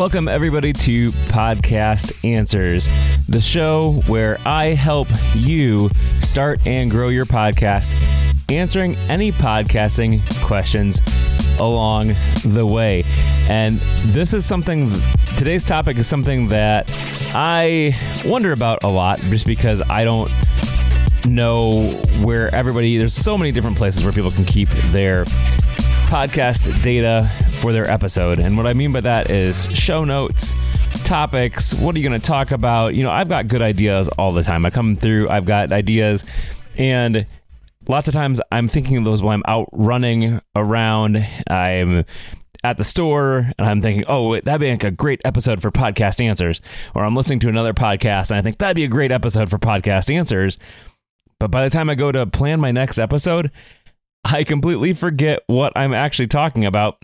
Welcome, everybody, to Podcast Answers, the show where I help you start and grow your podcast, answering any podcasting questions along the way. And this is something, today's topic is something that I wonder about a lot just because I don't know where everybody, there's so many different places where people can keep their podcast data for their episode. And what I mean by that is show notes, topics, what are you going to talk about? You know, I've got good ideas all the time. I come through, I've got ideas, and lots of times I'm thinking of those while I'm out running around. I'm at the store and I'm thinking, oh, that'd be like a great episode for podcast answers. Or I'm listening to another podcast and I think that'd be a great episode for podcast answers. But by the time I go to plan my next episode, I completely forget what I'm actually talking about.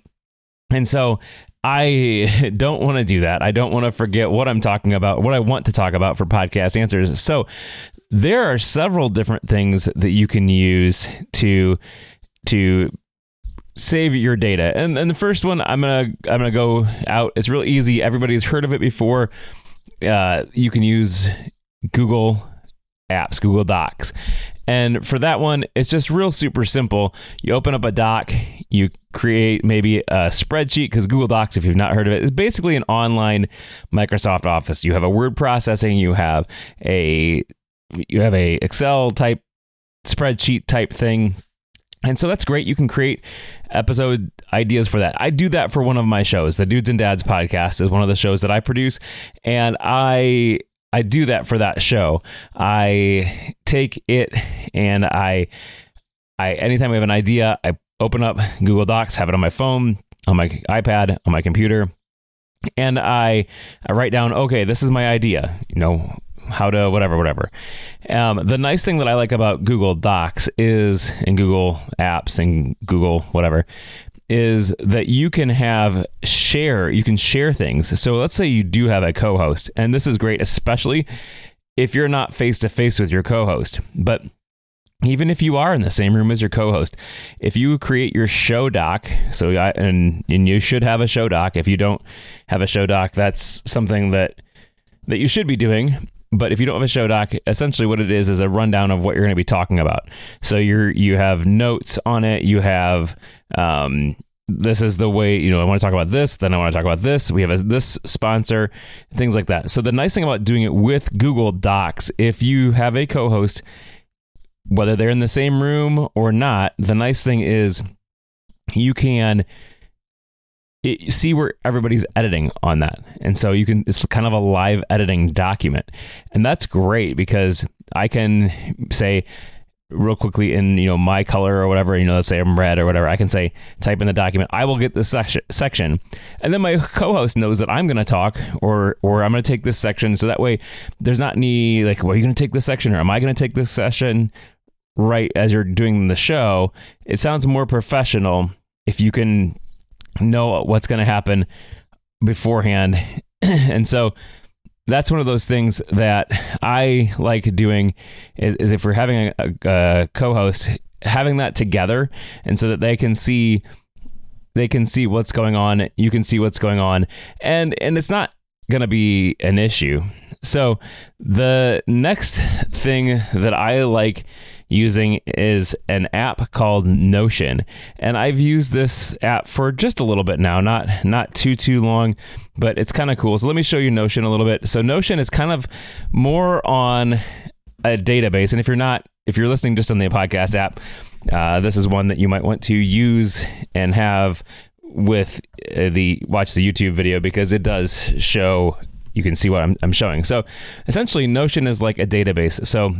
And so I don't want to do that. I don't want to forget what I'm talking about, what I want to talk about for podcast answers. So there are several different things that you can use to to save your data. And and the first one I'm to I'm to go out. It's real easy. Everybody's heard of it before. Uh, you can use Google apps, Google Docs. And for that one, it's just real super simple. You open up a doc, you create maybe a spreadsheet because Google Docs, if you've not heard of it, is basically an online Microsoft Office. You have a word processing, you have a you have a Excel type spreadsheet type thing. And so that's great. You can create episode ideas for that. I do that for one of my shows. The Dudes and Dads podcast is one of the shows that I produce, and I I do that for that show. I take it and I I anytime we have an idea, I open up Google Docs, have it on my phone, on my iPad, on my computer, and I I write down, okay, this is my idea. You know, how to whatever whatever um, the nice thing that i like about google docs is and google apps and google whatever is that you can have share, you can share things. So let's say you do have a co host, and this is great, especially if you're not face to face with your co host. But even if you are in the same room as your co-host if you create your show doc so I, and and you should have a show doc if you don't have a show doc that's something that that you should be doing but if you don't have a show doc, essentially what it is is a rundown of what you're going to be talking about. So you're you have notes on it. You have um, this is the way you know I want to talk about this. Then I want to talk about this. We have a, this sponsor, things like that. So the nice thing about doing it with Google Docs, if you have a co-host, whether they're in the same room or not, the nice thing is you can see where everybody's editing on that. And so you can, it's kind of a live editing document. And that's great because I can say, real quickly in you know my color or whatever you know let's say i'm red or whatever i can say type in the document i will get this section and then my co-host knows that i'm going to talk or or i'm going to take this section so that way there's not any like well are you going to take this section or am i going to take this session right as you're doing the show it sounds more professional if you can know what's going to happen beforehand. and so that's one of those things that I like doing is, is if we're having a, a, co-host having that together and so that they can see they can see what's going on you can see what's going on and and it's not going to be an issue. So the next thing that i like using is an app called Notion. And I've used this app for just a little bit now, not not too too long, but it's kind of cool. So let me show you Notion a little bit. So Notion is kind of more on a database and if you're not if you're listening just on the podcast app, uh, this is one that you might want to use and have with uh, the watch the YouTube video because it does show you can see what I'm, I'm showing. So essentially, Notion is like a database. So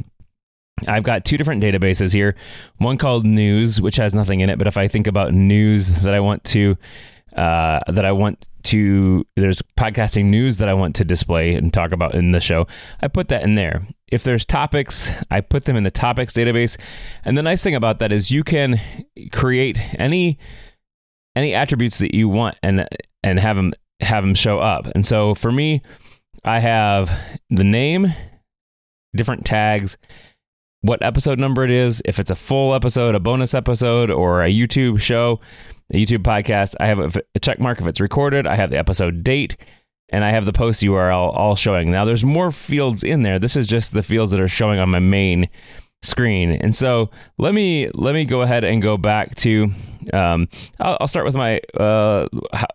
I've got two different databases here. One called News, which has nothing in it, but if I think about news that I want to uh, that I want to there's podcasting news that I want to display and talk about in the show, I put that in there. If there's topics, I put them in the topics database. And the nice thing about that is you can create any any attributes that you want and and have them have them show up. And so for me, I have the name, different tags, what episode number it is, if it's a full episode, a bonus episode, or a YouTube show, a YouTube podcast. I have a check mark if it's recorded. I have the episode date, and I have the post URL all showing. Now there's more fields in there. This is just the fields that are showing on my main screen. And so let me let me go ahead and go back to. Um, I'll, I'll, start with my uh,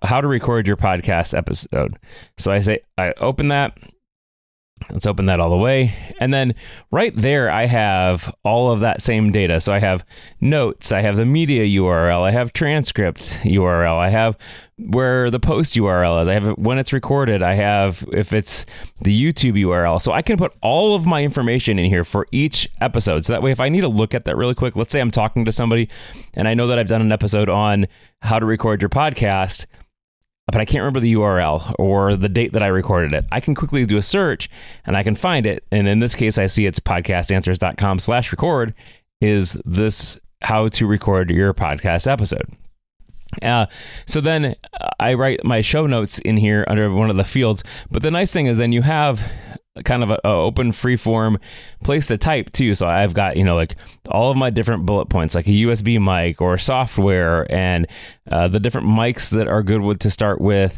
how to record your podcast episode. So I say I open that. Let's open that all the way. And then right there, I have all of that same data. So I have notes, I have the media URL, I have transcript URL, I have where the post URL is, I have when it's recorded, I have if it's the YouTube URL. So I can put all of my information in here for each episode. So that way, if I need to look at that really quick, let's say I'm talking to somebody and I know that I've done an episode on how to record your podcast but I can't remember the URL or the date that I recorded it. I can quickly do a search and I can find it. And in this case, I see it's podcastanswers.com slash record is this how to record your podcast episode. Uh, so then I write my show notes in here under one of the fields. But the nice thing is then you have kind of a, a, open free form place to type too. So i've got you know like all of my different bullet points like a usb mic or software and uh, the different mics that are good with to start with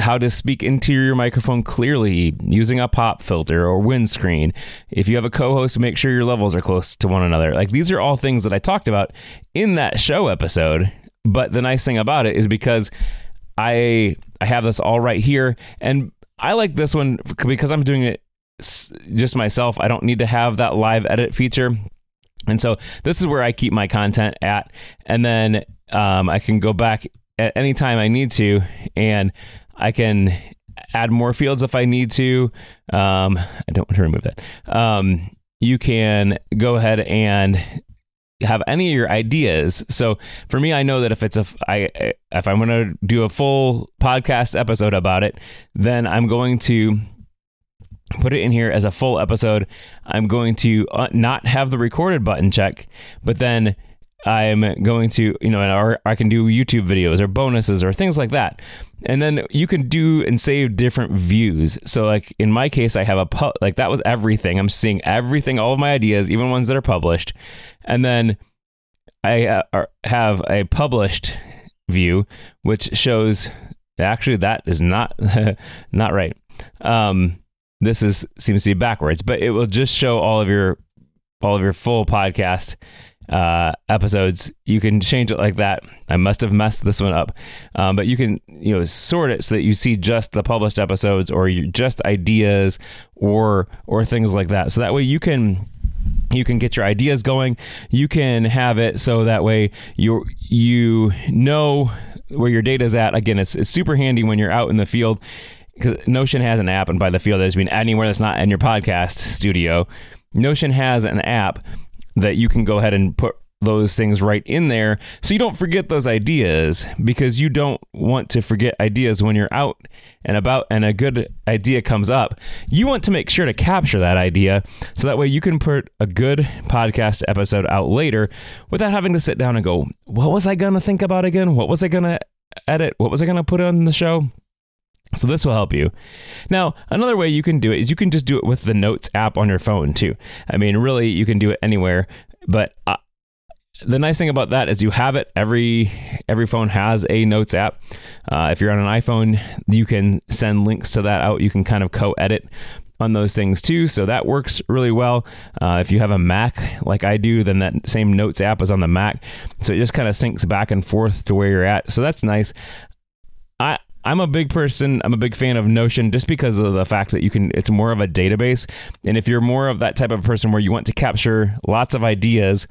how to speak into your microphone clearly using a pop filter or windscreen. If you have a co-host make sure your levels are close to one another. Like these are all things that i talked about in that show episode. But the nice thing about it is because i i have this all right here. And I like this one because I'm doing it just myself. I don't need to have that live edit feature. And so this is where I keep my content at. And then um, I can go back at any time I need to, and I can add more fields if I need to. Um, I don't want to remove that. Um, you can go ahead and have any of your ideas. So for me, I know that if it's a I if I'm going to do a full podcast episode about it, then I'm going to put it in here as a full episode. I'm going to uh, not have the recorded button check, but then I'm going to, you know, or I can do YouTube videos or bonuses or things like that. And then you can do and save different views. So, like in my case, I have a pu- like that was everything. I'm seeing everything, all of my ideas, even ones that are published, and then I uh, have a published view, which shows actually that is not not right. Um, this is seems to be backwards, but it will just show all of your all of your full podcast uh, episodes. You can change it like that. I must have messed this one up, um, but you can you know sort it so that you see just the published episodes or just ideas or or things like that. So that way you can you can get your ideas going. You can have it so that way you you know where your data is at. Again, it's, it's super handy when you're out in the field Notion has an app, and by the field, I just mean anywhere that's not in your podcast studio. Notion has an app that you can go ahead and put those things right in there so you don't forget those ideas because you don't want to forget ideas when you're out and about and a good idea comes up. You want to make sure to capture that idea so that way you can put a good podcast episode out later without having to sit down and go, What was I going to think about again? What was I going to edit? What was I going to put on the show? So this will help you. Now, another way you can do it is you can just do it with the Notes app on your phone too. I mean, really, you can do it anywhere. But uh, the nice thing about that is you have it. Every every phone has a Notes app. Uh, if you're on an iPhone, you can send links to that out. You can kind of co-edit on those things too. So that works really well. Uh, if you have a Mac like I do, then that same Notes app is on the Mac. So it just kind of syncs back and forth to where you're at. So that's nice. I'm a big person. I'm a big fan of Notion just because of the fact that you can. It's more of a database, and if you're more of that type of person where you want to capture lots of ideas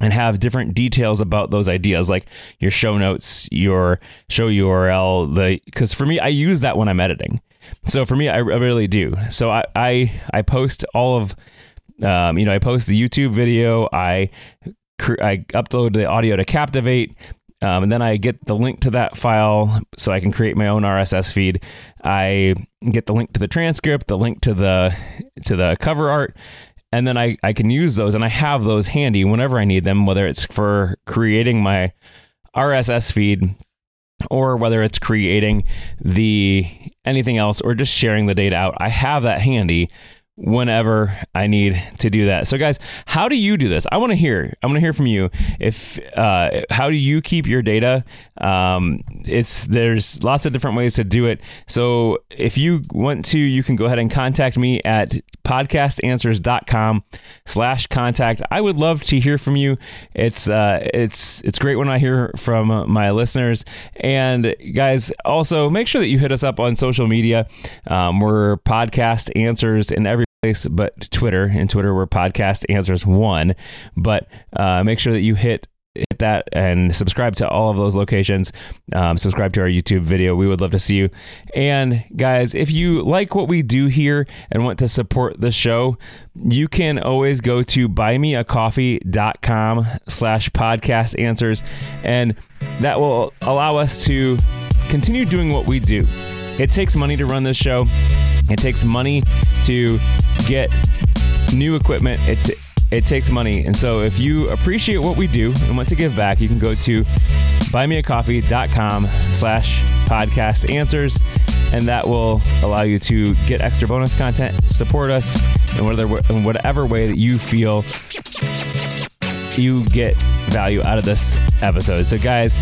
and have different details about those ideas, like your show notes, your show URL, the because for me, I use that when I'm editing. So for me, I, I really do. So I I, I post all of, um, you know, I post the YouTube video. I I upload the audio to Captivate. Um, and then I get the link to that file so I can create my own RSS feed. I get the link to the transcript, the link to the to the cover art, and then I, I can use those and I have those handy whenever I need them, whether it's for creating my RSS feed or whether it's creating the anything else or just sharing the data out. I have that handy whenever I need to do that. So, guys, how do you do this? I want to hear. I want to hear from you. If uh, how do you keep your data? Um, it's there's lots of different ways to do it. So, if you want to, you can go ahead and contact me at podcastanswers.com slash contact. I would love to hear from you. It's uh, it's it's great when I hear from my listeners. And guys, also make sure that you hit us up on social media. Um, we're podcast answers in every place but Twitter. And Twitter, we're podcast answers one. But uh, make sure that you hit hit that and subscribe to all of those locations. Um, subscribe to our YouTube video. We would love to see you. And guys, if you like what we do here and want to support the show, you can always go to buymeacoffee.com slash podcast answers. And that will allow us to continue doing what we do. It takes money to run this show. It takes money to get new equipment. It it takes money. And so if you appreciate what we do and want to give back, you can go to buymeacoffee.com slash podcast answers. And that will allow you to get extra bonus content, support us in whatever, in whatever way that you feel you get value out of this episode. So guys,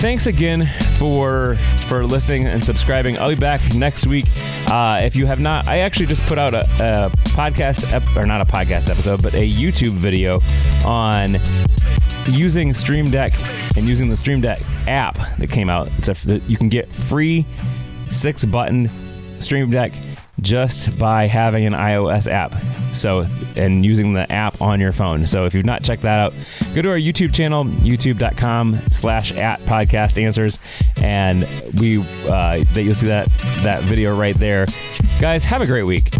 thanks again for for listening and subscribing. I'll be back next week. Uh, if you have not, I actually just put out a, a podcast ep- or not a podcast episode, but a YouTube video on using Stream Deck and using the Stream Deck app that came out. It's a you can get free six button Stream Deck just by having an iOS app. So, and using the app on your phone. So, if you've not checked that out, go to our YouTube channel, youtube.com slash at podcast answers. And we, uh, that you'll see that, that video right there. Guys, have a great week.